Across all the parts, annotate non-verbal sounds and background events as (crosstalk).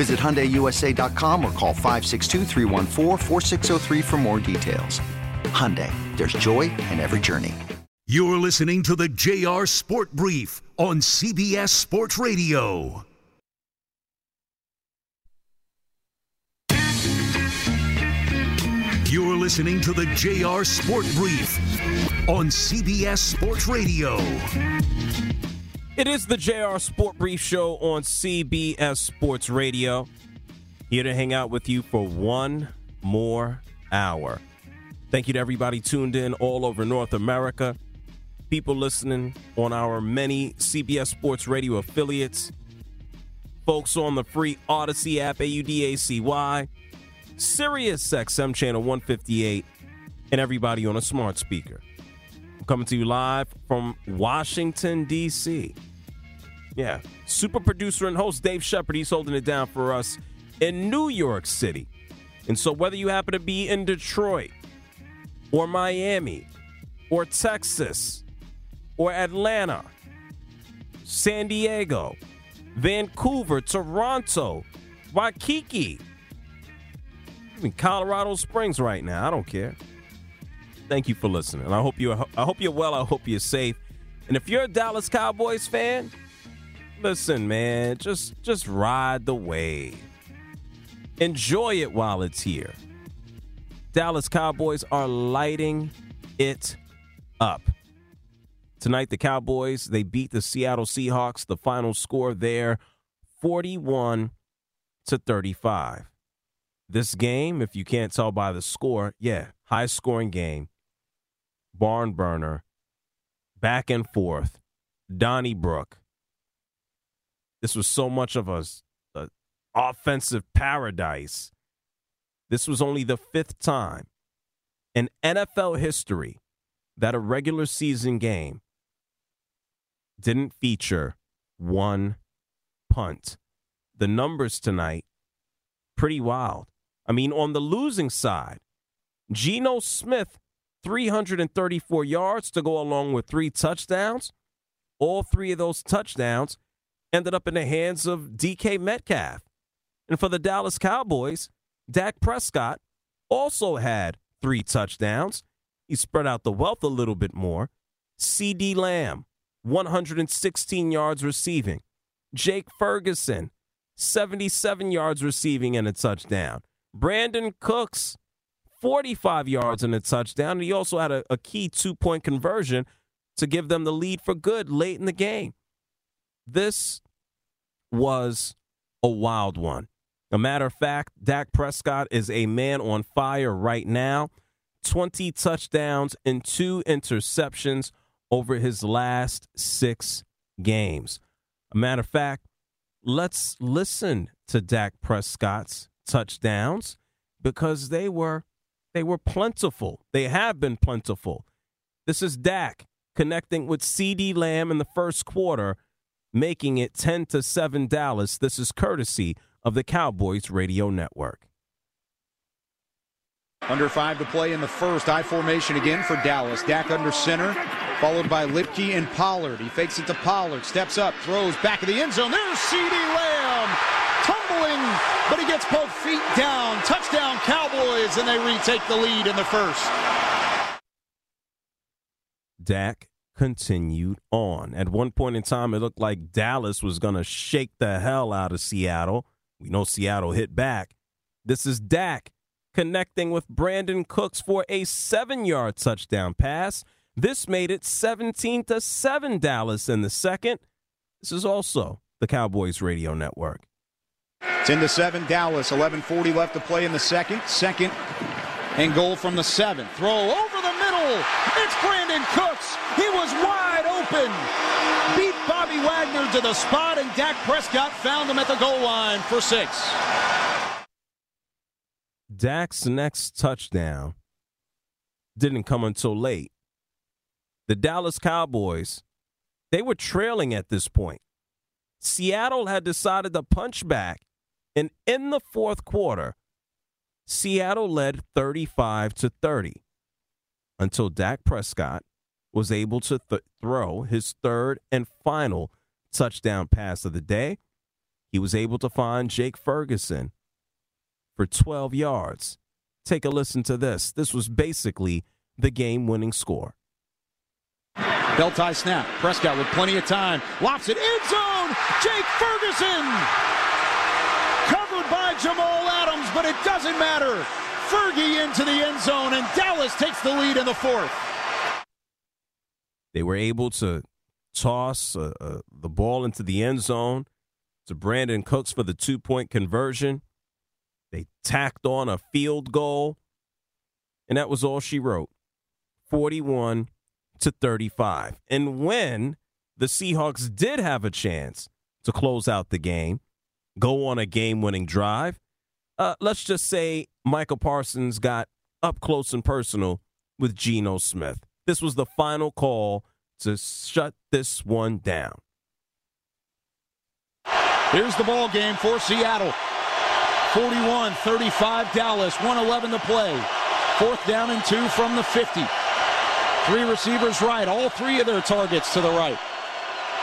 Visit HyundaiUSA.com or call 562 for more details. Hyundai, there's joy in every journey. You're listening to the JR Sport Brief on CBS Sports Radio. You're listening to the JR Sport Brief on CBS Sports Radio. It is the JR Sport Brief Show on CBS Sports Radio. Here to hang out with you for one more hour. Thank you to everybody tuned in all over North America, people listening on our many CBS Sports Radio affiliates, folks on the free Audacy app, A-U-D-A-C-Y, Sirius XM channel 158, and everybody on a smart speaker. I'm coming to you live from Washington, D.C. Yeah. Super producer and host Dave Shepard, he's holding it down for us in New York City. And so, whether you happen to be in Detroit or Miami or Texas or Atlanta, San Diego, Vancouver, Toronto, Waikiki, mean Colorado Springs right now, I don't care. Thank you for listening. I hope you I hope you're well, I hope you're safe. And if you're a Dallas Cowboys fan, Listen, man, just just ride the wave. Enjoy it while it's here. Dallas Cowboys are lighting it up. Tonight the Cowboys, they beat the Seattle Seahawks. The final score there 41 to 35. This game, if you can't tell by the score, yeah, high scoring game. Barn burner, back and forth. Donnybrook, this was so much of a, a offensive paradise. This was only the fifth time in NFL history that a regular season game didn't feature one punt. The numbers tonight, pretty wild. I mean, on the losing side, Geno Smith, 334 yards to go along with three touchdowns. All three of those touchdowns ended up in the hands of DK Metcalf. And for the Dallas Cowboys, Dak Prescott also had three touchdowns. He spread out the wealth a little bit more. CeeDee Lamb, 116 yards receiving. Jake Ferguson, 77 yards receiving and a touchdown. Brandin Cooks, 45 yards and a touchdown. He also had a, a key two point conversion to give them the lead for good late in the game. This was a wild one. A matter of fact, Dak Prescott is a man on fire right now. 20 touchdowns and two interceptions over his last six games. A matter of fact, let's listen to Dak Prescott's touchdowns because they were they were plentiful. They have been plentiful. This is Dak connecting with CeeDee Lamb in the first quarter making it 10 to 7 Dallas. This is courtesy of the Cowboys Radio Network. Under five to play in the first. I formation again for Dallas. Dak under center, followed by Luepke and Pollard. He fakes it to Pollard, steps up, throws back of the end zone. There's CeeDee Lamb tumbling, but he gets both feet down. Touchdown Cowboys, and they retake the lead in the first. Dak continued on. At one point in time, it looked like Dallas was going to shake the hell out of Seattle. We know Seattle hit back. This is Dak connecting with Brandin Cooks for a seven yard touchdown pass. This made it 17 to 7 Dallas in the second. This is also the Cowboys Radio Network. It's into seven Dallas. 11:40 left to play in the second. Second and goal from the seven. Throw over It's Brandin Cooks. He was wide open. Beat Bobby Wagner to the spot, and Dak Prescott found him at the goal line for six. Dak's next touchdown didn't come until late. The Dallas Cowboys, they were trailing at this point. Seattle had decided to punch back, and in the fourth quarter, Seattle led 35 to 30 until Dak Prescott was able to th- throw his third and final touchdown pass of the day. He was able to find Jake Ferguson for 12 yards. Take a listen to this. This was basically the game winning score. Belt tie snap. Prescott with plenty of time. Lofts it end zone. Jake Ferguson. Covered by Jamal Adams, but it doesn't matter. Fergie into the end zone, and Dallas takes the lead in the fourth. They were able to toss uh, uh, the ball into the end zone to Brandin Cooks for the two point conversion. They tacked on a field goal, and that was all she wrote 41 to 35. And when the Seahawks did have a chance to close out the game, go on a game winning drive, uh, let's just say Michael Parsons got up close and personal with Geno Smith. This was the final call to shut this one down. Here's the ball game for Seattle. 41 35 Dallas, 111 to play. Fourth down and two from the 50. Three receivers right, all three of their targets to the right.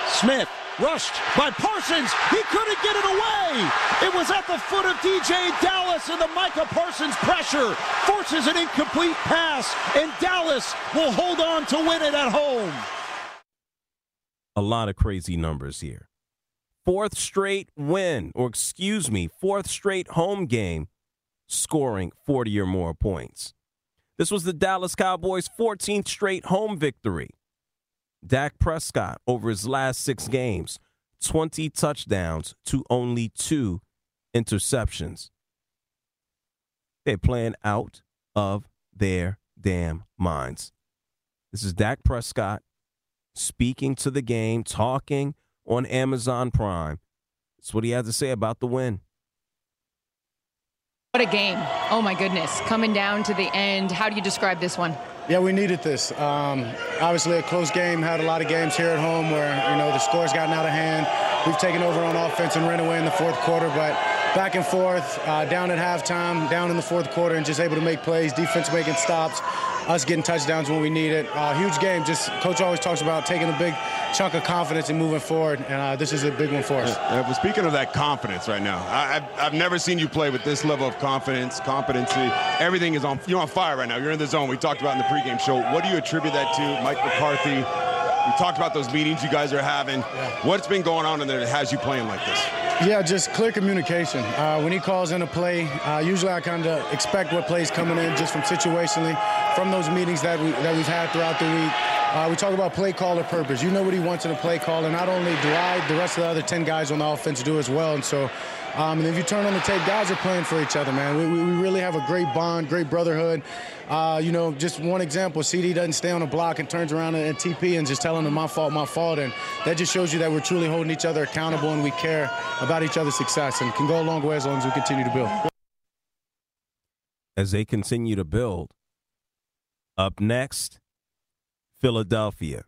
Smith rushed by Parsons. He couldn't get it away. It was at the foot of DeeJay Dallas, and the Micah Parsons pressure forces an incomplete pass, and Dallas will hold on to win it at home. A lot of crazy numbers here. Fourth straight win, or excuse me, fourth straight home game, scoring 40 or more points. This was the Dallas Cowboys' 14th straight home victory. Dak Prescott, over his last six games, 20 touchdowns to only two interceptions. They're playing out of their damn minds. This is Dak Prescott speaking to the game, talking on Amazon Prime. That's what he had to say about the win. What a game. Oh my goodness. Coming down to the end. How do you describe this one? Yeah, we needed this. Um, obviously, a close game. Had a lot of games here at home where you know the score's gotten out of hand. We've taken over on offense and ran away in the fourth quarter, but back and forth, uh, down at halftime, down in the fourth quarter, and just able to make plays. Defense making stops, us getting touchdowns when we need it. Uh, huge game. Just coach always talks about taking a big chunk of confidence and moving forward, and uh, this is a big one for us. Yeah, but speaking of that confidence right now, I, have I've never seen you play with this level of confidence, competency. Everything is on. You're on fire right now. You're in the zone. We talked about in the pregame show. What do you attribute that to, Mike McCarthy? We talked about those meetings you guys are having. Yeah. What's been going on in there that has you playing like this? Yeah, just clear communication. Uh, when he calls in a play, uh, usually I kind of expect what plays coming in just from situationally, from those meetings that we that we've had throughout the week. Uh, we talk about play call or purpose. You know what he wants in a play call, and not only do I, the rest of the other 10 guys on the offense do as well. And so, um, and if you turn on the tape, guys are playing for each other, man. We, we really have a great bond, great brotherhood. Uh, you know, just one example, CeeDee doesn't stay on the block and turns around and, and TP and just telling them my fault, my fault. And that just shows you that we're truly holding each other accountable and we care about each other's success and can go a long way as long as we continue to build. As they continue to build, up next, Philadelphia.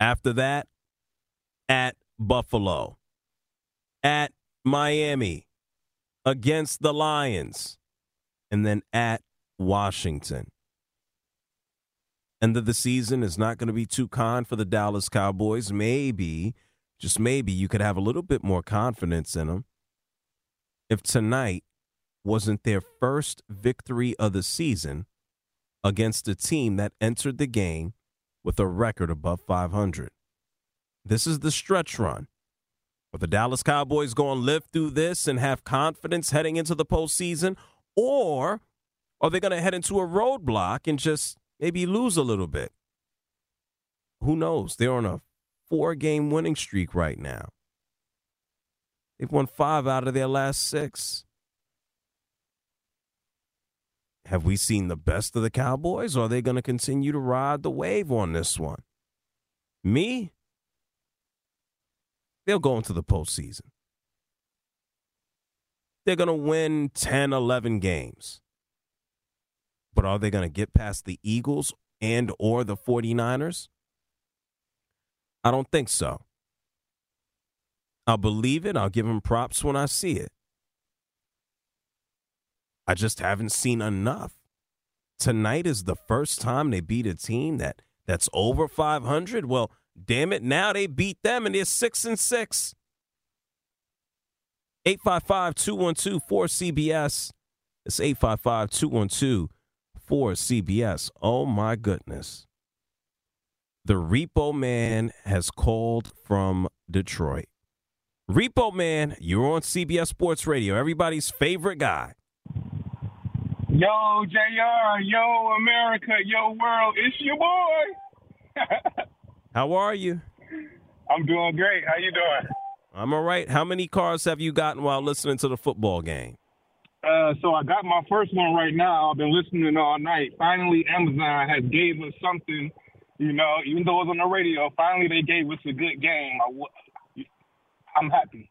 After that, at Buffalo, at Miami, against the Lions, and then at Washington. End of the season is not going to be too kind for the Dallas Cowboys. Maybe, just maybe, you could have a little bit more confidence in them if tonight wasn't their first victory of the season against a team that entered the game with a record above 500. This is the stretch run Are the Dallas Cowboys going to live through this and have confidence heading into the postseason? Or are they going to head into a roadblock and just maybe lose a little bit? Who knows? They're on a four game winning streak right now. They've won five out of their last six. Have we seen the best of the Cowboys, or are they going to continue to ride the wave on this one? Me? They'll go into the postseason. They're going to win 10, 11 games. But are they going to get past the Eagles and or the 49ers? I don't think so. I'll believe it. I'll give them props when I see it. I just haven't seen enough. Tonight is the first time they beat a team that that's over 500. Well, damn it, now they beat them and they're 6 and 6. 855-212-4CBS. It's 855-212-4CBS. Oh my goodness. The Repo Man has called from Detroit. Repo Man, you're on CBS Sports Radio, everybody's favorite guy. Yo, JR, yo, America, yo, world, it's your boy. (laughs) How are you? I'm doing great. How you doing? I'm all right. How many cars have you gotten while listening to the football game? Uh, so I got my first one right now. I've been listening all night. Finally, Amazon has gave us something, you know, even though it was on the radio, finally they gave us a good game. I, I'm happy.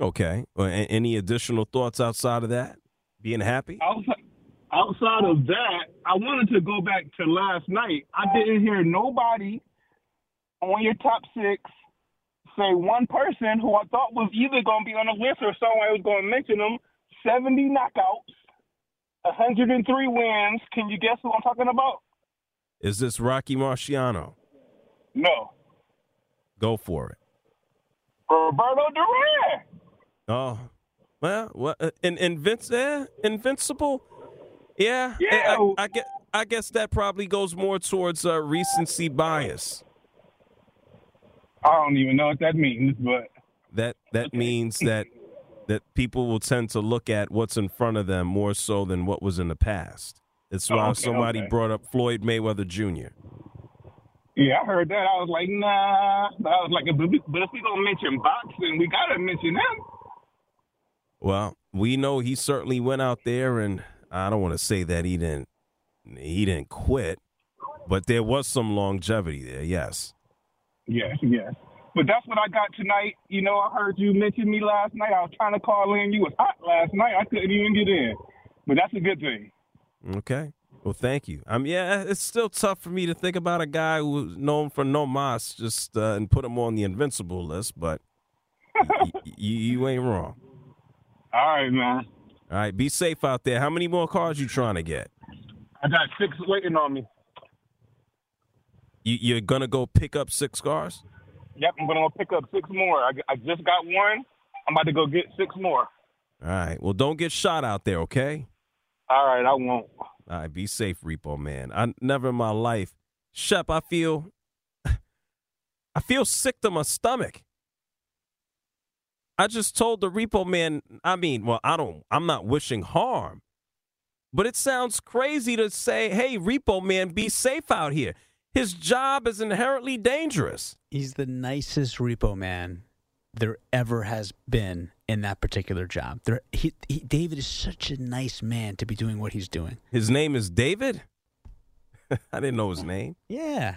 Okay. Well, any additional thoughts outside of that? Being happy? Outside, outside of that, I wanted to go back to last night. I didn't hear nobody on your top six say one person who I thought was either going to be on the list or someone I was going to mention them. 70 knockouts, 103 wins. Can you guess who I'm talking about? Is this Rocky Marciano? No. Go for it. Roberto Duran. Oh, well, what? Uh, in, invinci- eh, invincible? Yeah. Yeah. I, I, get, I guess that probably goes more towards uh, recency bias. I don't even know what that means, but that that means (laughs) that that people will tend to look at what's in front of them more so than what was in the past. It's why Oh, okay, somebody okay. brought up Floyd Mayweather Jr. yeah, I heard that. I was like, nah. I was like, but, but if we gonna mention boxing, we gotta mention him. Well, we know he certainly went out there, and I don't want to say that he didn't he didn't quit, but there was some longevity there. Yes. Yes, yes. But that's what I got tonight. You know, I heard you mention me last night. I was trying to call in. You was hot last night. I couldn't even get in. But that's a good thing. Okay. Well, thank you. I mean, yeah, it's still tough for me to think about a guy who's known for no mas just uh, and put him on the invincible list, but (laughs) y- y- you ain't wrong. All right, man. All right, be safe out there. How many more cars you trying to get? I got six waiting on me. You, you're gonna go pick up six cars? Yep, I'm gonna go pick up six more. I, I just got one. I'm about to go get six more. All right. Well, don't get shot out there, okay? All right, I won't. All right, be safe, Repo man. I never in my life, Shep. I feel, (sighs) I feel sick to my stomach. I just told the Repo man. I mean, well, I don't. I'm not wishing harm, but it sounds crazy to say, "Hey, Repo man, be safe out here." His job is inherently dangerous. He's the nicest repo man there ever has been in that particular job. There, he, he, David is such a nice man to be doing what he's doing. His name is David. (laughs) I didn't know his name. Yeah,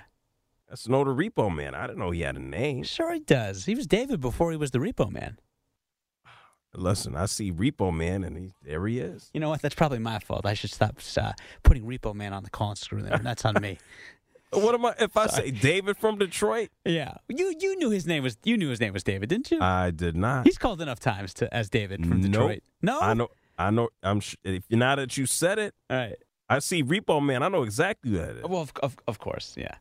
That's no the Repo man. I didn't know he had a name. sure he does. He was David before he was the repo man. Listen, I see Repo man, and he, there he is. You know what? That's probably my fault. I should stop uh, putting repo man on the call and screw there. That's on me. (laughs) What am I? If I say David from Detroit, Yeah, you you knew his name was you knew his name was David, didn't you? I did not. He's called enough times to as David from Nope. Detroit. No, I know. I know. I'm. sh- If now that you said it, All right. I see Repo Man. I know exactly who that is. Well, of, of, of course, yeah.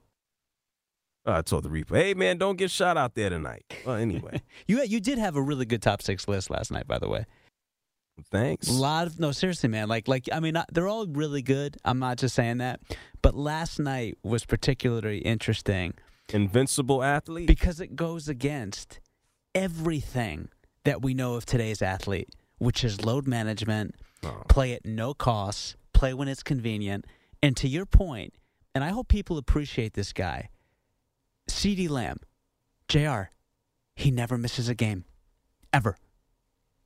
I told the Repo, "Hey man, don't get shot out there tonight." Well, anyway, (laughs) You you did have a really good top six list last night, by the way. thanks. A lot of no, seriously, man. Like like I mean, not, they're all really good. I'm not just saying that, but last night was particularly interesting Invincible athlete. because it goes against everything that we know of today's athlete, which is load management, Oh. play at no cost, play when it's convenient. And to your point, and I hope people appreciate this guy, CeeDee Lamb, JR, he never misses a game. Ever.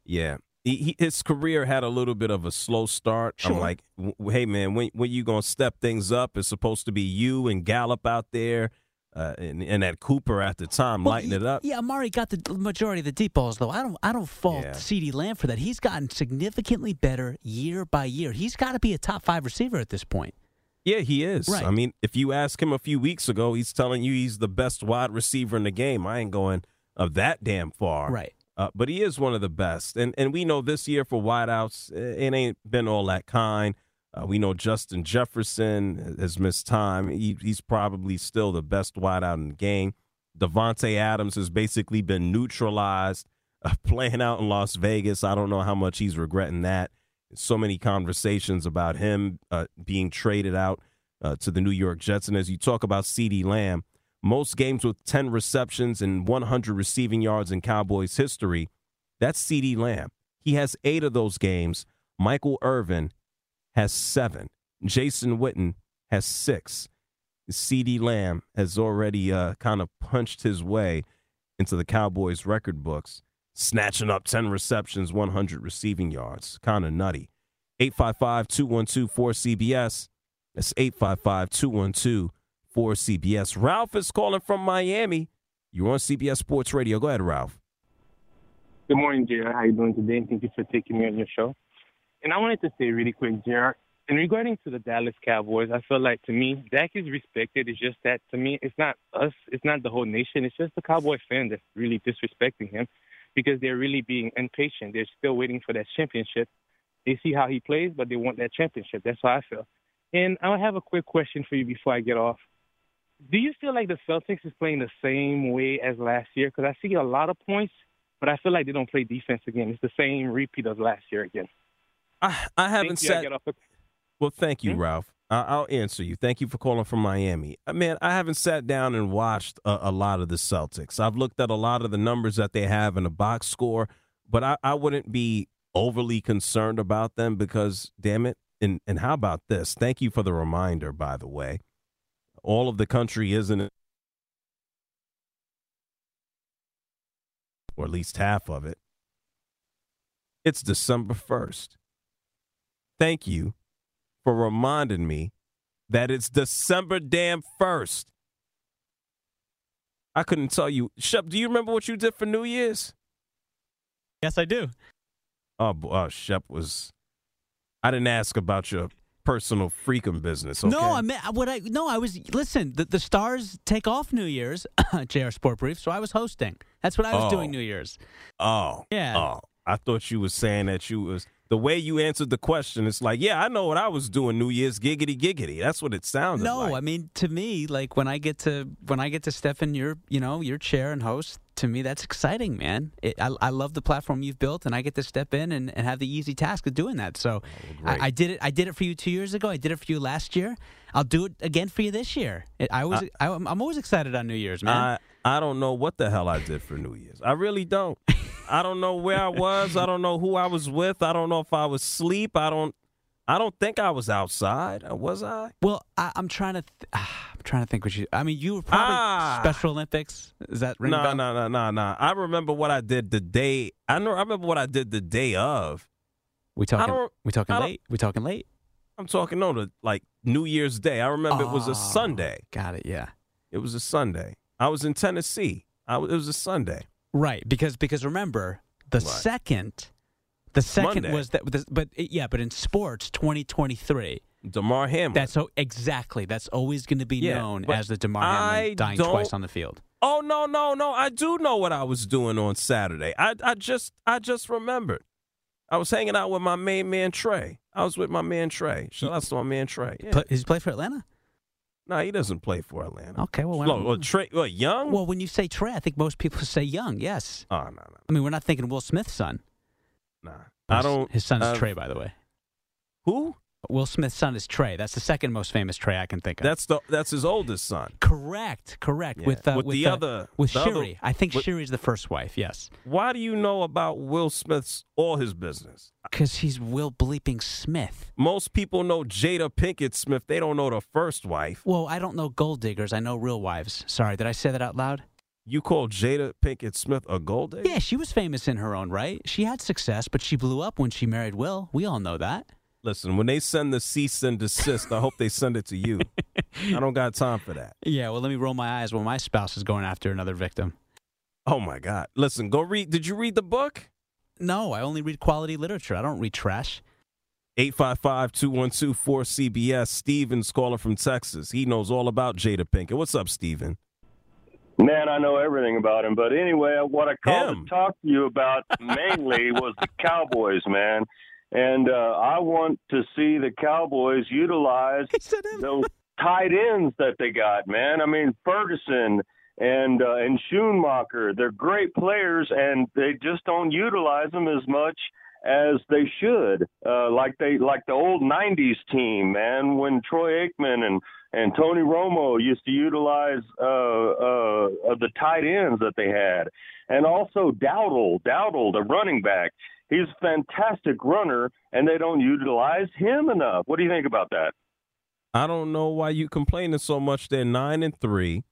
Yeah. He, he, his career had a little bit of a slow start. I'm like, hey, man, when, when you going to step things up? It's supposed to be you and Gallup out there uh, and, and that Cooper at the time Well, lighting y- it up. Yeah, Amari got the majority of the deep balls, though. I don't, I don't fault Yeah. CeeDee Lamb for that. He's gotten significantly better year by year. He's got to be a top five receiver at this point. Yeah, he is. Right. I mean, if you ask him a few weeks ago, he's telling you he's the best wide receiver in the game. I ain't going of that damn far. Right. Uh, but he is one of the best. And and we know this year for wideouts, eh, it ain't been all that kind. Uh, we know Justin Jefferson has missed time. He, he's probably still the best wideout in the game. Davante Adams has basically been neutralized uh, (laughs) playing out in Las Vegas. I don't know how much he's regretting that. So many conversations about him uh, being traded out uh, to the New York Jets. And as you talk about CeeDee Lamb, most games with 10 receptions and 100 receiving yards in Cowboys history, that's CeeDee Lamb. He has eight of those games. Michael Irvin has seven. Jason Witten has six. CeeDee Lamb has already uh, kind of punched his way into the Cowboys record books, snatching up 10 receptions, 100 receiving yards. Kind of nutty. 855 212 4CBS. That's 855 212 4CBS. Ralph is calling from Miami. You're on CBS Sports Radio. Go ahead, Ralph. Good morning, JR. How you doing today? Thank you for taking me on your show. And I wanted to say really quick, JR, in regarding to the Dallas Cowboys, I feel like to me, Dak is respected. It's just that to me, it's not us, it's not the whole nation. It's just the Cowboy fan that's really disrespecting him because they're really being impatient. They're still waiting for that championship. They see how he plays, but they want that championship. That's how I feel. And I have a quick question for you before I get off. Do you feel like the Celtics is playing the same way as last year? Because I see a lot of points, but I feel like they don't play defense again. It's the same repeat of last year again. I, I haven't Thank you. I said. get off the- Well, thank you, Hmm? Ralph. I'll answer you. Thank you for calling from Miami. Uh, Man, I haven't sat down and watched a, a lot of the Celtics. I've looked at a lot of the numbers that they have in the box score, but I, I wouldn't be overly concerned about them because, damn it. And, and how about this? Thank you for the reminder, by the way. All of the country isn't, or at least half of it. It's December 1st. Thank you for reminding me that it's December damn first. I couldn't tell you. Shep, do you remember what you did for New Year's? Yes, I do. Oh, oh Shep was. I didn't ask about your personal freaking business. Okay? No, I mean what I no, I was listen. The, the stars take off New Year's, (coughs) JR Sport Brief. So I was hosting. That's what I was Oh. doing New Year's. Oh, Yeah. Oh, I thought you was saying that you was the way you answered the question. It's like, yeah, I know what I was doing New Year's, giggity giggity. That's what it sounded No, like. No, I mean to me, like when I get to when I get to step in your you know your chair and host, to me that's exciting, man. It, I I love the platform you've built, and I get to step in and, and have the easy task of doing that. So oh, great. I, I did it. I did it for you two years ago. I did it for you last year. I'll do it again for you this year. It, I was I, am I'm always excited on New Year's, man. I I don't know what the hell I did for New Year's. I really don't. (laughs) I don't know where I was. I don't know who I was with. I don't know if I was asleep. I don't. I don't think I was outside. Uh, Was I? well, I, I'm trying to th- (sighs) I'm trying to think what you. I mean, you were probably Ah. Special Olympics. Is that ring No, no, no, no, no. I remember what I did the day. I know. I remember what I did the day of. We talking? We talking late? We talking late? I'm talking no, the like New Year's Day. I remember it was Oh, a Sunday. Got it. Yeah. It was a Sunday. I was in Tennessee. I, it was a Sunday. Right, because because remember the Right. second, the second Monday. was that, but, yeah, but in sports, 2023. Damar Hamlin. That's so exactly. That's always going to be Yeah, known as the Damar I Hamlin dying twice on the field. Oh no, no, no! I do know what I was doing on Saturday. I, I just, I just remembered. I was hanging out with my main man Trey. I was with my man Trey. Shout out to my man Trey. Yeah. Play, does play for Atlanta? No, he doesn't play for Atlanta. Okay, well, Slow. Well, Trey, what, young? well, when you say Trey, I think most people say young. Yes, oh no, no, I mean we're not thinking Will Smith's son. nah. I His- don't. His son's uh, Trey, by the way. Who? Will Smith's son is Trey. That's the second most famous Trey I can think of. That's the that's his oldest son. correct. Correct. Yeah. With uh, With the uh, other- with the other- Sheree. I think with- Sheree's the first wife. Yes, Why do you know about Will Smith's all his business? because he's Will bleeping Smith. Most people know Jada Pinkett Smith. They don't know the first wife. Well, I don't know gold diggers. I know real wives. Sorry, did I say that out loud? You call Jada Pinkett Smith a gold digger? Yeah, she was famous in her own right. She had success, but she blew up when she married Will. We all know that. Listen, when they send the cease and desist, I hope they send it to you. I don't got time for that. (laughs) Yeah, well, let me roll my eyes when my spouse is going after another victim. Oh my God! Listen, go read. Did you read the book? No, I only read quality literature. I don't read trash. 855-212-4CBS. Steven's calling from Texas. He knows all about Jada Pinkett. What's up, Steven? Man, I know everything about him. But anyway, what I called Him. to talk to you about mainly (laughs) was the Cowboys, man. And uh, I want to see the Cowboys utilize those tight ends that they got, man. I mean, Ferguson and uh, and Schumacher, they're great players, and they just don't utilize them as much as they should. Uh, like they like the old '90s team, man, when Troy Aikman and and Tony Romo used to utilize uh, uh, uh, the tight ends that they had, and also Dowdle, Dowdle, the running back. He's a fantastic runner, and they don't utilize him enough. What do you think about that? I don't know why you complaining so much. They're nine and three.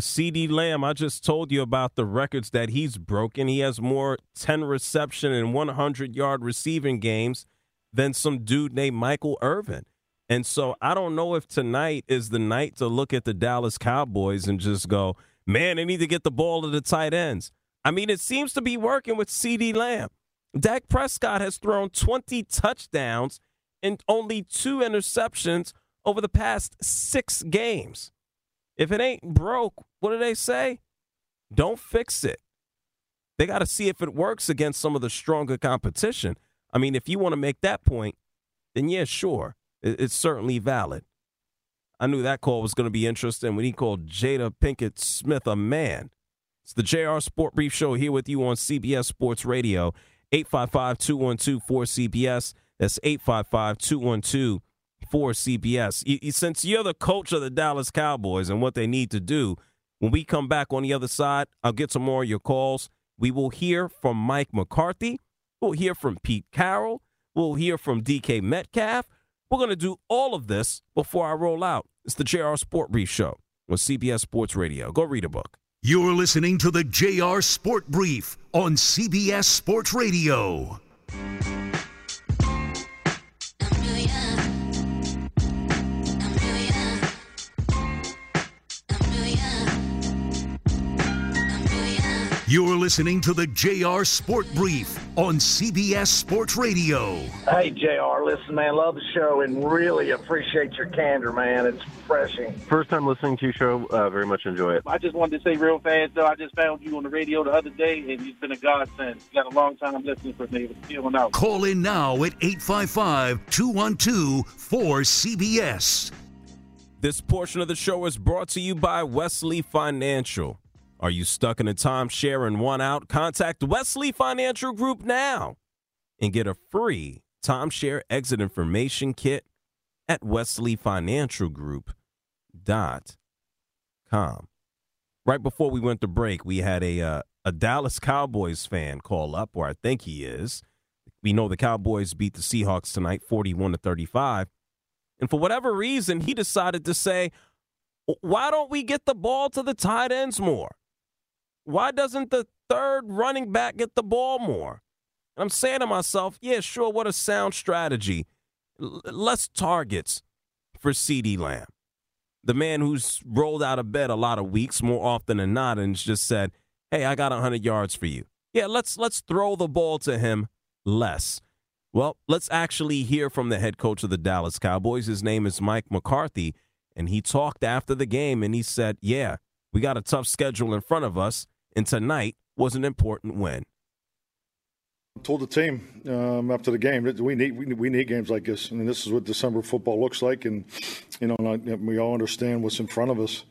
CeeDee Lamb, I just told you about the records that he's broken. He has more 10 reception and 100 yard receiving games than some dude named Michael Irvin. And so I don't know if tonight is the night to look at the Dallas Cowboys and just go, man, they need to get the ball to the tight ends. I mean, it seems to be working with CeeDee Lamb. Dak Prescott has thrown 20 touchdowns and only two interceptions over the past six games. If it ain't broke, what do they say? Don't fix it. They got to see if it works against some of the stronger competition. I mean, if you want to make that point, then yeah, sure. It's certainly valid. I knew that call was going to be interesting when he called Jada Pinkett Smith a man. It's the JR Sport Brief Show here with you on CBS Sports Radio. 855 212 4CBS. That's 855 212 4CBS. Since you're the coach of the Dallas Cowboys and what they need to do, when we come back on the other side, I'll get some more of your calls. We will hear from Mike McCarthy. We'll hear from Pete Carroll. We'll hear from DK Metcalf. We're going to do all of this before I roll out. It's the JR Sport Brief Show on CBS Sports Radio. Go read a book. You're listening to the JR Sport Brief on CBS Sports Radio. You're listening to the JR Sport Brief on CBS Sports Radio. Hey, JR, listen, man, love the show and really appreciate your candor, man. It's refreshing. First time listening to your show, uh, very much enjoy it. I just wanted to say real fast, though, I just found you on the radio the other day, and you've been a godsend. You got a long time listening for me. Feeling out. Call in now at 855 212 4CBS. This portion of the show is brought to you by Wesley Financial. Are you stuck in a timeshare and want out? Contact Wesley Financial Group now and get a free timeshare exit information kit at wesleyfinancialgroup.com. Right before we went to break, we had a uh, a Dallas Cowboys fan call up, or I think he is. We know the Cowboys beat the Seahawks tonight, 41 to 35. And for whatever reason, he decided to say, why don't we get the ball to the tight ends more? Why doesn't the third running back get the ball more? And I'm saying to myself, yeah, sure, what a sound strategy. L- less targets for CeeDee Lamb. The man who's rolled out of bed a lot of weeks more often than not and just said, "Hey, I got 100 yards for you." Yeah, let's let's throw the ball to him less. Well, let's actually hear from the head coach of the Dallas Cowboys. His name is Mike McCarthy, and he talked after the game and he said, "Yeah, we got a tough schedule in front of us, and tonight was an important win." Told the team um, after the game that we need we we need games like this. I mean, this is what December football looks like, and you know, and I, we all understand what's in front of us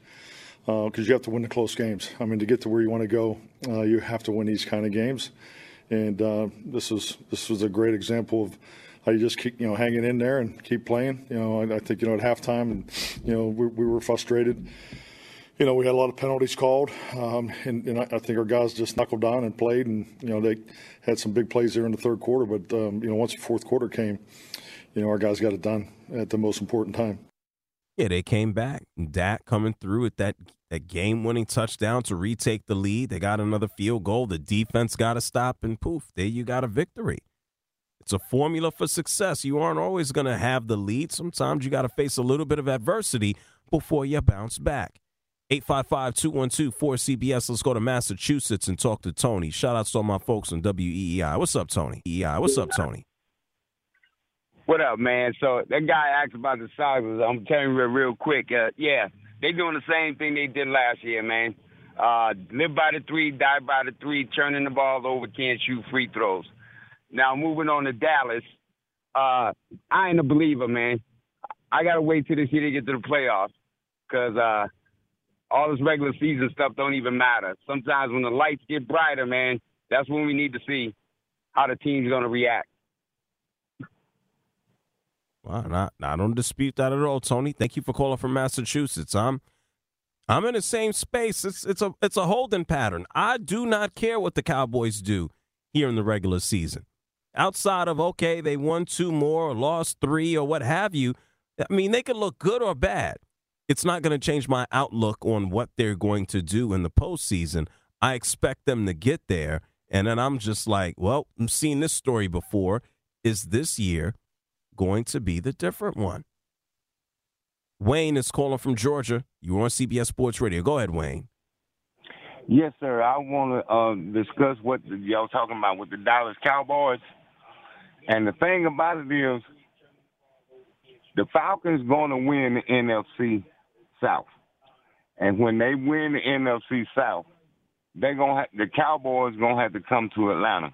because you have to win the close games. I mean, to get to where you want to go, uh, you have to win these kind of games, and uh, this is this was a great example of how you just keep you know hanging in there and keep playing. You know, I, I think you know at halftime, and you know we, we were frustrated. You know, we had a lot of penalties called, um, and, and I, I, think our guys just knuckled down and played. And you know, they had some big plays there in the third quarter. But um, you know, once the fourth quarter came, you know, our guys got it done at the most important time. Yeah, they came back. Dak coming through with that, that game winning touchdown to retake the lead. They got another field goal. The defense got to stop, and poof, there you got a victory. It's a formula for success. You aren't always going to have the lead. Sometimes you got to face a little bit of adversity before you bounce back. 855 212 4CBS. Let's go to Massachusetts and talk to Tony. Shout out to all my folks on WEEI. What's up, Tony? EI. What's up, Tony? What up, man? So that guy asked about the Sox. I'm telling you real, real quick. Uh, yeah, they doing the same thing they did last year, man. Uh, live by the three, die by the three, turning the ball over, can't shoot free throws. Now moving on to Dallas, uh, I ain't a believer, man. I gotta wait till this year to get to the playoffs, cause uh, all this regular season stuff don't even matter. Sometimes when the lights get brighter, man, that's when we need to see how the team's gonna react. Well, not, I don't dispute that at all, Tony. Thank you for calling from Massachusetts. I'm I'm in the same space. It's it's a it's a holding pattern. I do not care what the Cowboys do here in the regular season. Outside of okay, they won two more or lost three or what have you. I mean, they could look good or bad. It's not going to change my outlook on what they're going to do in the postseason. I expect them to get there, and then I'm just like, well, I'm seeing this story before. Is this year going to be the different one. Wayne is calling from Georgia. You're on CBS Sports Radio. Go ahead, Wayne. Yes, sir. I want to uh, discuss what y'all talking about with the Dallas Cowboys. And the thing about it is, the Falcons going to win the NFC South, and when they win the NFC South, they gonna the Cowboys gonna have to come to Atlanta,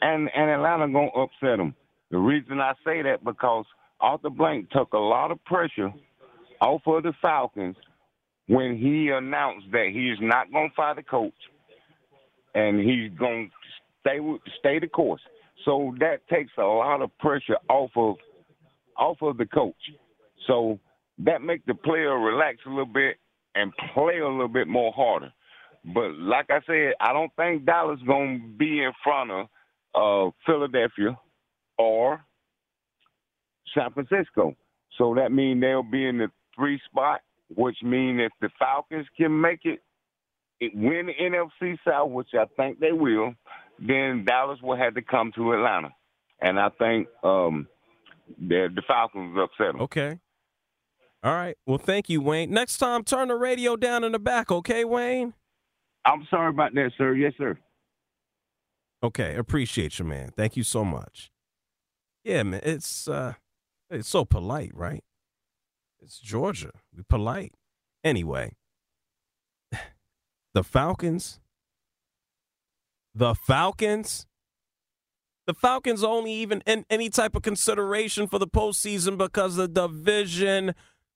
and and Atlanta gonna upset them. The reason I say that because Arthur Blank took a lot of pressure off of the Falcons when he announced that he's not to fire the coach and he's to stay stay the course. So that takes a lot of pressure off of off of the coach. So that make the player relax a little bit and play a little bit more harder. But like I said, I don't think Dallas to be in front of uh, Philadelphia or San Francisco. So that means they'll be in the three spot, which means if the Falcons can make it, it win the NFC South, which I think they will, then Dallas will have to come to Atlanta. And I think um, the, the Falcons upset them. Okay. All right. Well, thank you, Wayne. Next time, turn the radio down in the back, okay, Wayne? I'm sorry about that, sir. Yes, sir. Okay. Appreciate you, man. Thank you so much. Yeah, man, it's uh, it's so polite, right? It's Georgia. We polite. Anyway, (sighs) the Falcons. The Falcons. The Falcons only even in any type of consideration for the postseason because the division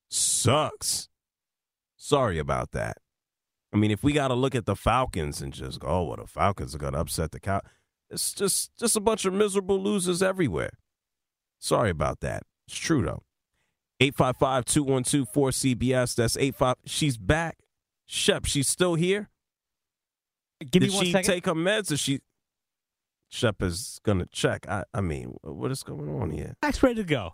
sucks. Sorry about that. I mean, if we got to look at the Falcons and just go, oh, well, the Falcons are going to upset the cow. It's just just a bunch of miserable losers everywhere. Sorry about that. It's true though. 855-212-4CBS. That's 85. She's back. Shep, she's still here. Give Did me one she second. take her meds or she Shep is gonna check. I I mean, what is going on here? Max ready to go.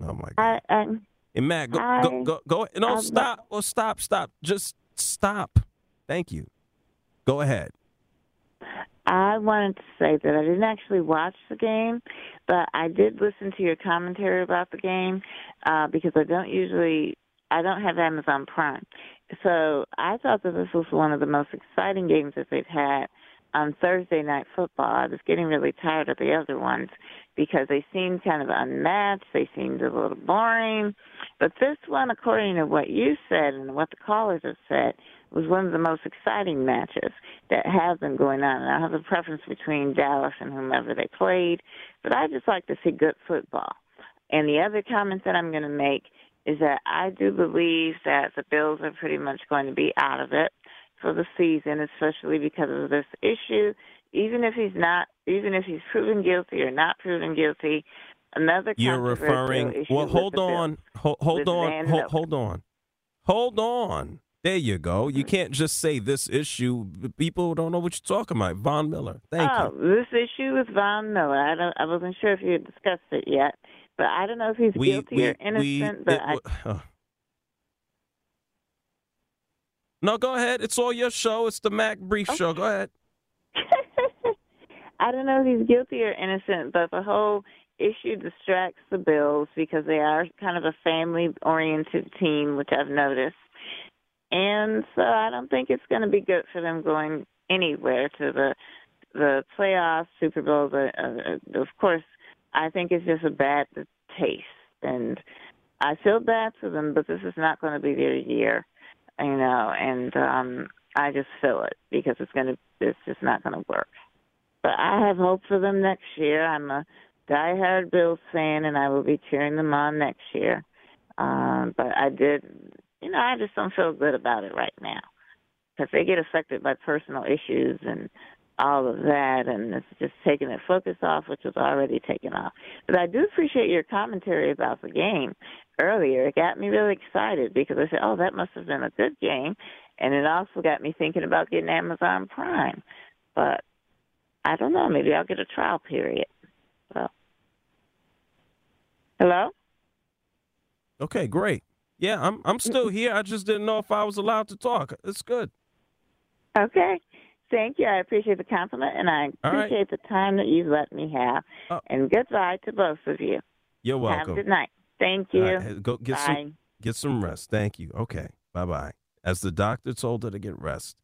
Oh my god. I, um, Hey Matt, go I- go go go no I'm- stop. Oh, stop, stop. Just stop. Thank you. Go ahead. I wanted to say that I didn't actually watch the game, but I did listen to your commentary about the game uh, because I don't usually, I don't have Amazon Prime. So I thought that this was one of the most exciting games that they've had on Thursday night football. I was getting really tired of the other ones because they seemed kind of unmatched. They seemed a little boring. But this one, according to what you said and what the callers have said, was one of the most exciting matches that have been going on. And I have a preference between Dallas and whomever they played, but I just like to see good football. And the other comment that I'm going to make is that I do believe that the Bills are pretty much going to be out of it for the season, especially because of this issue. Even if he's not even if he's proven guilty or not proven guilty. Another You're referring. Well, hold the bill. on, hold, hold on, hold, hold on, hold on. There you go. You mm-hmm. can't just say this issue. People don't know what you're talking about. Von Miller. Thank oh, you. this issue with Von Miller. I don't. I wasn't sure if you had discussed it yet, but I don't know if he's We- guilty we- or innocent. we- but it I, uh. No, go ahead. It's all your show. It's the Mac Brief Show. Go ahead. (laughs) I don't know if he's guilty or innocent, but the whole issue distracts the Bills because they are kind of a family oriented team, which I've noticed. And so I don't think it's going to be good for them going anywhere to the the playoffs, Super Bowl. But uh, of course, I think it's just a bad taste, and I feel bad for them, but this is not going to be their year, you know. And um I just feel it because it's to it's just not to work. But I have hope for them next year. I'm a diehard Bills fan, and I will be cheering them on next year. Um, but I did, you know, I just don't feel good about it right now because they get affected by personal issues and all of that, and it's just taking their focus off, which was already taken off. But I do appreciate your commentary about the game earlier. It got me really excited because I said, "Oh, that must have been a good game," and it also got me thinking about getting Amazon Prime. But I don't know. Maybe I'll get a trial period. So, hello. Okay, great. Yeah, I'm I'm still here. I just didn't know if I was allowed to talk. It's good. Okay. Thank you. I appreciate the compliment, and I All right. appreciate the time that you've let me have. and goodbye to both of you. You're welcome. Have a good night. Thank you. All right, go get Bye. some get some rest. Thank you. Okay. Bye bye. As the doctor told her to get rest.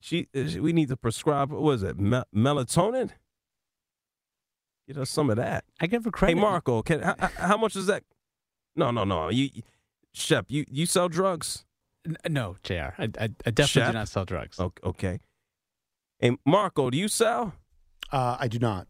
She, uh, she- we need to prescribe. What was it? Me- melatonin. Get us some of that. I give her Hey credit. Marco, can how, how- how much is that? No, no, no. You, Shep, you you sell drugs? N- No, Jr. I, I, I definitely Shep? do not sell drugs. O- Okay. Hey Marco, do you sell? Uh, I do not.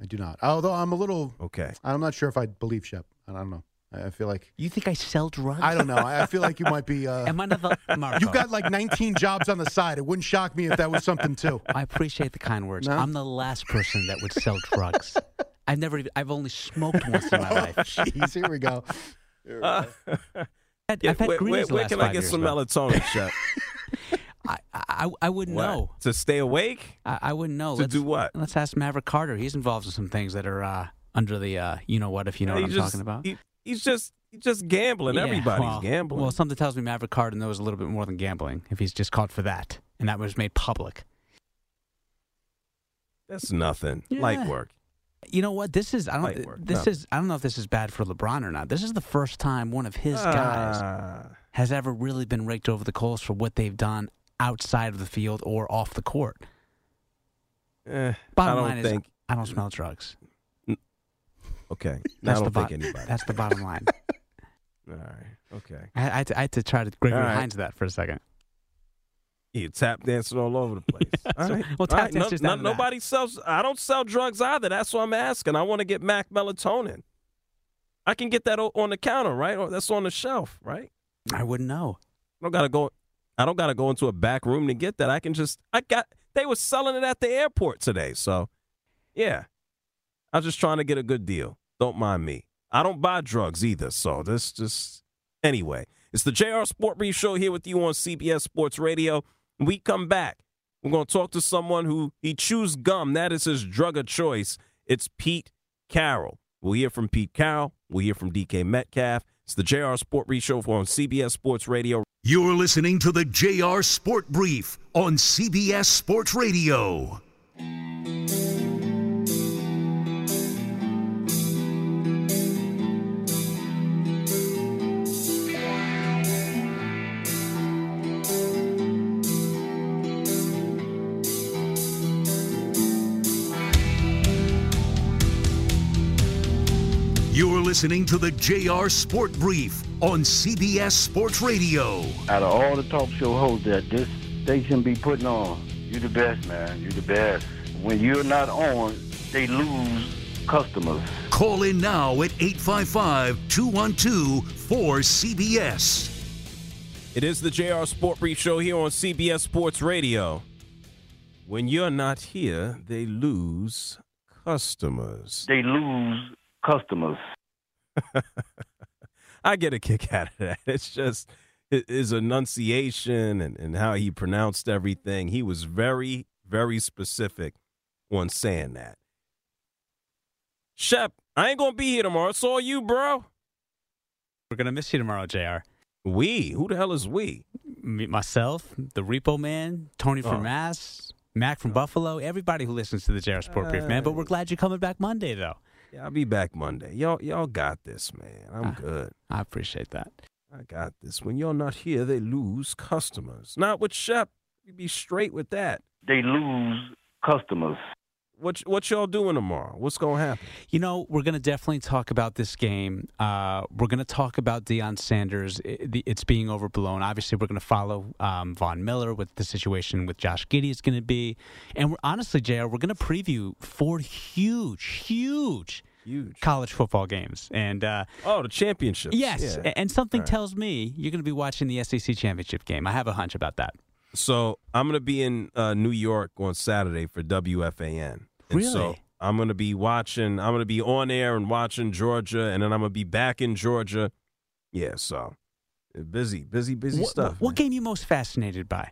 I do not. Although I'm a little. Okay. I'm not sure if I believe Shep. I don't know. I I feel like. You think I sell drugs? I don't know. I I feel like you might be. Uh, Am I not the (laughs) Marco? You've got like 19 jobs on the side. It wouldn't shock me if that was something too. I appreciate the kind words. No? I'm the last person that would sell drugs. I've never even. I've only smoked once in my life. (laughs) Jeez, here we go. Uh, (laughs) I've had where, where, where can I get years, some melatonin, (laughs) Shep? I, I, I wouldn't What? know. To stay awake? I, I wouldn't know. To let's, do what? Let's ask Maverick Carter. He's involved in some things that are uh, under the uh, you know what if you know He what I'm just- talking about. he- he's just he's just gambling. Yeah, Everybody's well- gambling. Well, something tells me Maverick Carter knows a little bit more than gambling if he's just caught for that, and that was made public. That's nothing. Yeah. Light work. You know what? This is I don't. This no. is I don't know if this is bad for LeBron or not. This is the first time one of his guys Ah. has ever really been raked over the coals for what they've done outside of the field or off the court. Eh, Bottom I don't line think. is, I don't smell drugs. Okay. (laughs) That's I the don't bo- think anybody. That's the bottom line. (laughs) All right. Okay. I, I, had to, I had to try to Gregory right. Hines that for a second. You tap dancing all over the place. (laughs) All So- right. well, tap right. No- no- down to that. nobody sells. I don't sell drugs either. That's what I'm asking. I want to get Mac melatonin. I can get that on the counter, right? Or that's on the shelf, right? I wouldn't know. I don't gotta go. I don't gotta go into a back room to get that. I can just. I got. They were selling it at the airport today. So, yeah. I was just trying to get a good deal. Don't mind me. I don't buy drugs either. So this just anyway. It's the JR Sport Brief Show here with you on CBS Sports Radio. We come back, we're going to talk to someone who he chews gum. That is his drug of choice. It's Pete Carroll. We'll hear from Pete Carroll. We'll hear from DK Metcalf. It's the JR Sport Brief Show on CBS Sports Radio. You're listening to the JR Sport Brief on CBS Sports Radio. Listening to the JR Sport Brief on CBS Sports Radio. Out of all the talk show hosts that this station be putting on, you're the best, man. You're the best. When you're not on, they lose customers. Call in now at 855 212 4CBS. It is the JR Sport Brief Show here on CBS Sports Radio. When you're not here, they lose customers. They lose customers. (laughs) I get a kick (laughs) out of that. It's just his enunciation and, and how he pronounced everything. He was very, very specific on saying that. Shep, I ain't gonna be here tomorrow. It's all you, bro. We're gonna miss you tomorrow, Jr. We? Who the hell is we? Me, myself, the Repo Man, Tony from Oh. Mass, Mac from Buffalo, everybody who listens to the JR Sport Brief, man. But we're uh. glad you're coming back Monday, though. Yeah, I'll be back Monday. Y'all, y'all got this, man. I'm good. I appreciate that. I got this. When you're not here, they lose customers. Not with Shep. You be straight with that. They lose customers. What what y'all doing tomorrow? What's gonna happen? You know, we're going to definitely talk about this game. Uh, we're going to talk about Deion Sanders. I- the- It's being overblown. Obviously, we're going to follow um, Von Miller with the situation with Josh Giddey is going to be. And we're, honestly, JR, we're going to preview four huge, huge, huge college football games. And uh, Oh, the championship. yes, Yeah. and something All right. tells me you're going to be watching the SEC championship game. I have a hunch about that. So I'm gonna be in uh, New York on Saturday for WFAN. And So Really? I'm gonna be watching. I'm gonna be on air and watching Georgia, and then I'm gonna be back in Georgia. Yeah. So busy, busy, busy What, stuff. what game you most fascinated by?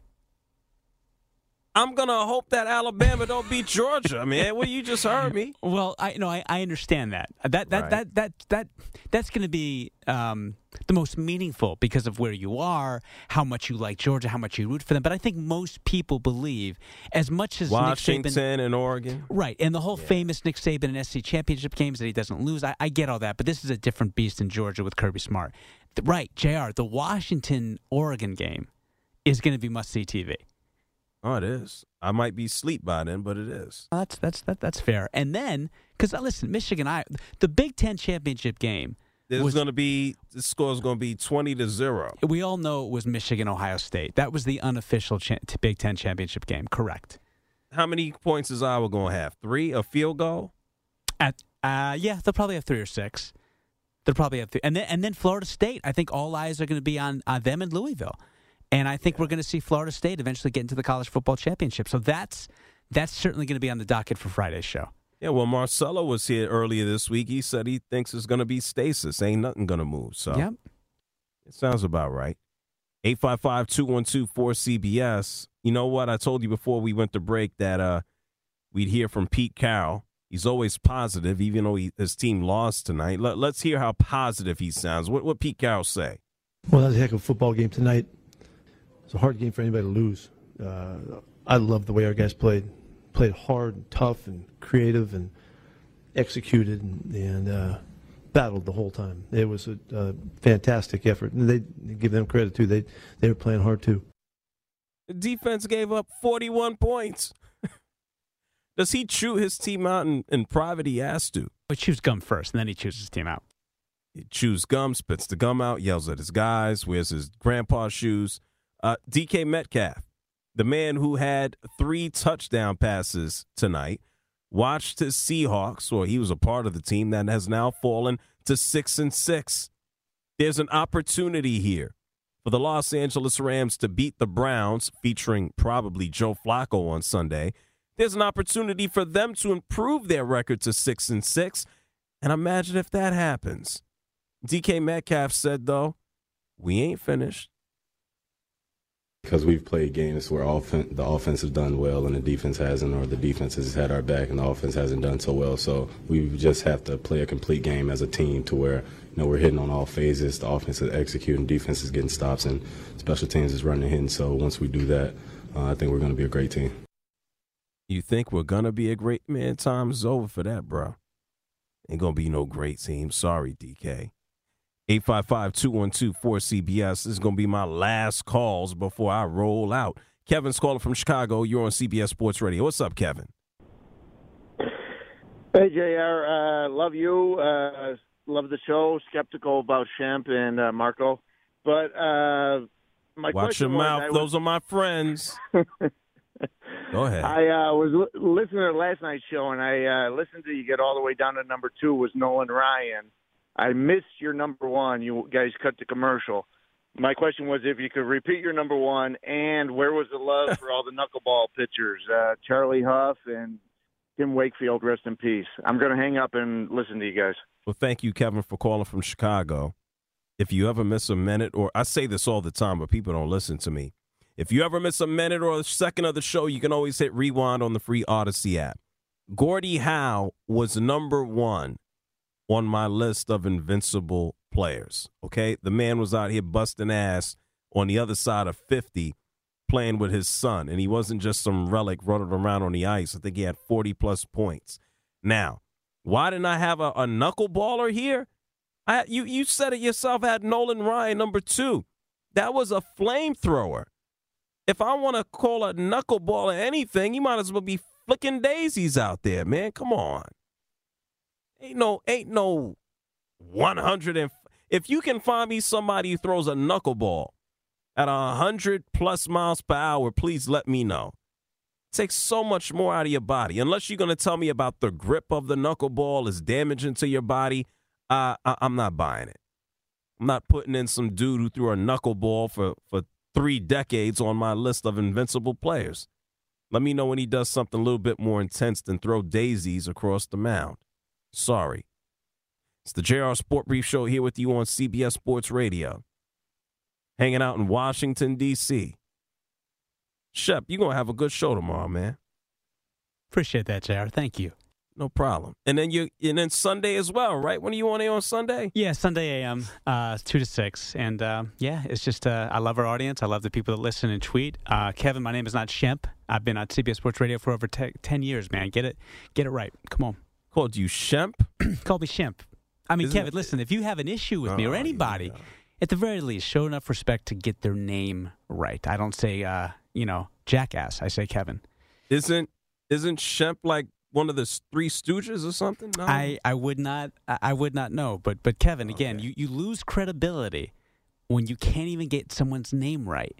I'm gonna hope that Alabama don't beat Georgia, man. Well, you just heard me. (laughs) Well, I no, I, I understand that. That that Right. that that that that's going to be um, the most meaningful because of where you are, how much you like Georgia, how much you root for them. But I think most people believe, as much as Nick Saban, Washington and Oregon. right, and the whole famous Nick Saban and SEC championship games that he doesn't lose. I, I get all that, but this is a different beast in Georgia with Kirby Smart. Right, Jr. The Washington Oregon game is going to be must see TV. Oh, it is. I might be asleep by then, but it is. Well, that's that's that, that's fair. And then, because listen, Michigan, I the Big Ten championship game. There's was- going to be the score is going to be twenty to zero. We all know it was Michigan Ohio State. That was the unofficial cha- Big Ten championship game. Correct. How many points is Iowa going to have? Three? A field goal? At uh, yeah, they'll probably have three or six. They'll probably have three, and then and then Florida State. I think all eyes are going to be on on them in Louisville, and I think we're going to see Florida State eventually get into the college football championship. So that's that's certainly going to be on the docket for Friday's show. Yeah, well, Marcelo was here earlier this week. He said he thinks it's going to be stasis. Ain't nothing going to move. So Yep. it sounds about right. 855 212 4CBS. You know what? I told you before we went to break that uh, we'd hear from Pete Carroll. He's always positive, even though he, his team lost tonight. Let, let's hear how positive he sounds. What what Pete Carroll say? Well, that was a heck of a football game tonight. It's a hard game for anybody to lose. Uh, I love the way our guys played. Played hard, and tough, and creative, and executed, and, and uh, battled the whole time. It was a, a fantastic effort, and they give them credit too. They they were playing hard too. The defense gave up 41 points. (laughs) Does he chew his team out in, in private? He has to. But chews gum first, and then he chews his team out. He chews gum, spits the gum out, yells at his guys, wears his grandpa's shoes. Uh, DK Metcalf, the man who had three touchdown passes tonight, watched his Seahawks, or he was a part of the team that has now fallen to six and six. There's an opportunity here for the Los Angeles Rams to beat the Browns, featuring probably Joe Flacco on Sunday. There's an opportunity for them to improve their record to six and six. And imagine if that happens. DK Metcalf said, though, we ain't finished. Because we've played games where the offense has done well and the defense hasn't, or the defense has had our back and the offense hasn't done so well. So we just have to play a complete game as a team to where you know we're hitting on all phases. The offense is executing, defense is getting stops, and special teams is running and. So once we do that, uh, I think we're going to be a great team. You think we're going to be a great man? Time's over for that, bro. Ain't going to be no great team. Sorry, DK. 855-212-4CBS. This is going to be my last calls before I roll out. Kevin's calling from Chicago. You're on CBS Sports Radio. What's up, Kevin? Hey, JR, uh, love you. Uh, love the show. Skeptical about Shemp and uh, Marco. But uh, my Watch your mouth. Was- Those are my friends. (laughs) Go ahead. I uh, was li- listening to last night's show, and I uh, listened to you get all the way down to number two was Nolan Ryan. I missed your number one. You guys cut the commercial. my question was if you could repeat your number one and where was the love (laughs) for all the knuckleball pitchers, uh, Charlie Hough and Tim Wakefield, rest in peace. I'm going to hang up and listen to you guys. Well, thank you, Kevin, for calling from Chicago. If you ever miss a minute, or I say this all the time, but people don't listen to me. If you ever miss a minute or a second of the show, you can always hit rewind on the free Audacy app. Gordie Howe was number one on my list of invincible players. Okay. The man was out here busting ass on the other side of 50 playing with his son, and he wasn't just some relic running around on the ice. I think he had 40 plus points. Now, why didn't I have a, a knuckleballer here? I, you, you said it yourself, I had Nolan Ryan, number two. That was a flamethrower. If I want to call a knuckleballer anything, you might as well be flicking daisies out there, man. Come on. Ain't no, ain't no 100 and if you can find me somebody who throws a knuckleball at 100 plus miles per hour, please let me know. It takes so much more out of your body. Unless you're going to tell me about the grip of the knuckleball is damaging to your body, uh, I, I'm not buying it. I'm not putting in some dude who threw a knuckleball for, for three decades on my list of invincible players. Let me know when he does something a little bit more intense than throw daisies across the mound. Sorry. It's the JR Sport Brief Show here with you on CBS Sports Radio. Hanging out in Washington, D.C. Shep, you're going to have a good show tomorrow, man. Appreciate that, JR. Thank you. No problem. And then you and then Sunday as well, right? When are you on air on Sunday? Yeah, Sunday AM, uh, two to six, and uh, yeah, it's just uh, I love our audience. I love the people that listen and tweet. Uh, Kevin, my name is not Shemp. I've been on CBS Sports Radio for over te- ten years, man. Get it, get it right. Come on. Called you Shemp? (clears throat) Call me Shemp. I mean, Isn't Kevin, it- listen. If you have an issue with me or Oh, anybody, at the very least, show enough respect to get their name right. I don't say, uh, you know, jackass. I say Kevin. Isn't isn't Shemp like one of the three Stooges or something? No. I, I would not I I would not know. But but Kevin, again, you, you lose credibility when you can't even get someone's name right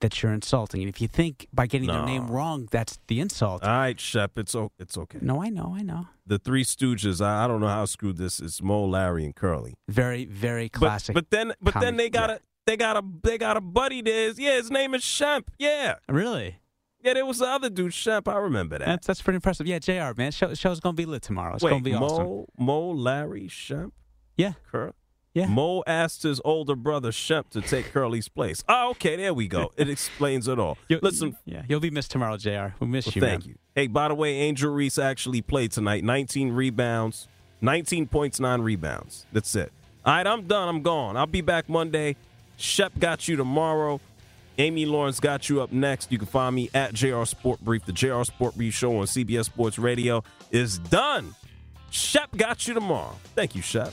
that you're insulting. And if you think by getting their name wrong that's the insult. All right, Shep, it's o- it's okay. no, I know, I know. The three Stooges. I, I don't know how screwed this is. Moe, Larry, and Curly. Very very classic. But, then but then they got a they got a they got a buddy. There's yeah, his name is Shemp. Yeah, Really? yeah. There was the other dude, Shemp. I remember that. That's that's pretty impressive. Yeah, Jr. Man, show, show's gonna be lit tomorrow. It's Wait, gonna be Moe, awesome. Moe, Larry, Shemp. Yeah, Curly. Yeah. Moe asked his older brother Shemp to take Curly's place. Oh, okay, there we go. It explains it all. (laughs) Listen, Yeah, you'll be missed tomorrow, Jr. We'll miss Well, you. thank man. you. Hey, by the way, Angel Reese actually played tonight. 19 rebounds, 19 points, nine rebounds. That's it. All right, I'm done. I'm gone. I'll be back Monday. Shep got you tomorrow. Amy Lawrence got you up next. You can find me at JR Sport Brief. The JR Sport Brief show on CBS Sports Radio is done. Shep got you tomorrow. Thank you, Shep.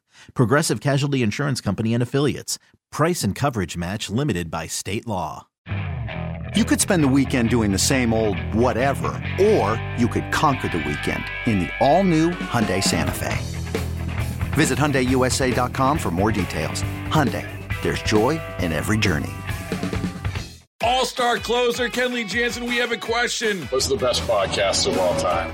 Progressive Casualty Insurance Company and Affiliates. Price and coverage match limited by state law. You could spend the weekend doing the same old whatever, or you could conquer the weekend in the all-new Hyundai Santa Fe. Visit HyundaiUSA.com for more details. Hyundai, there's joy in every journey. All star closer Kenley Jansen, we have a question. What's the best podcast of all time?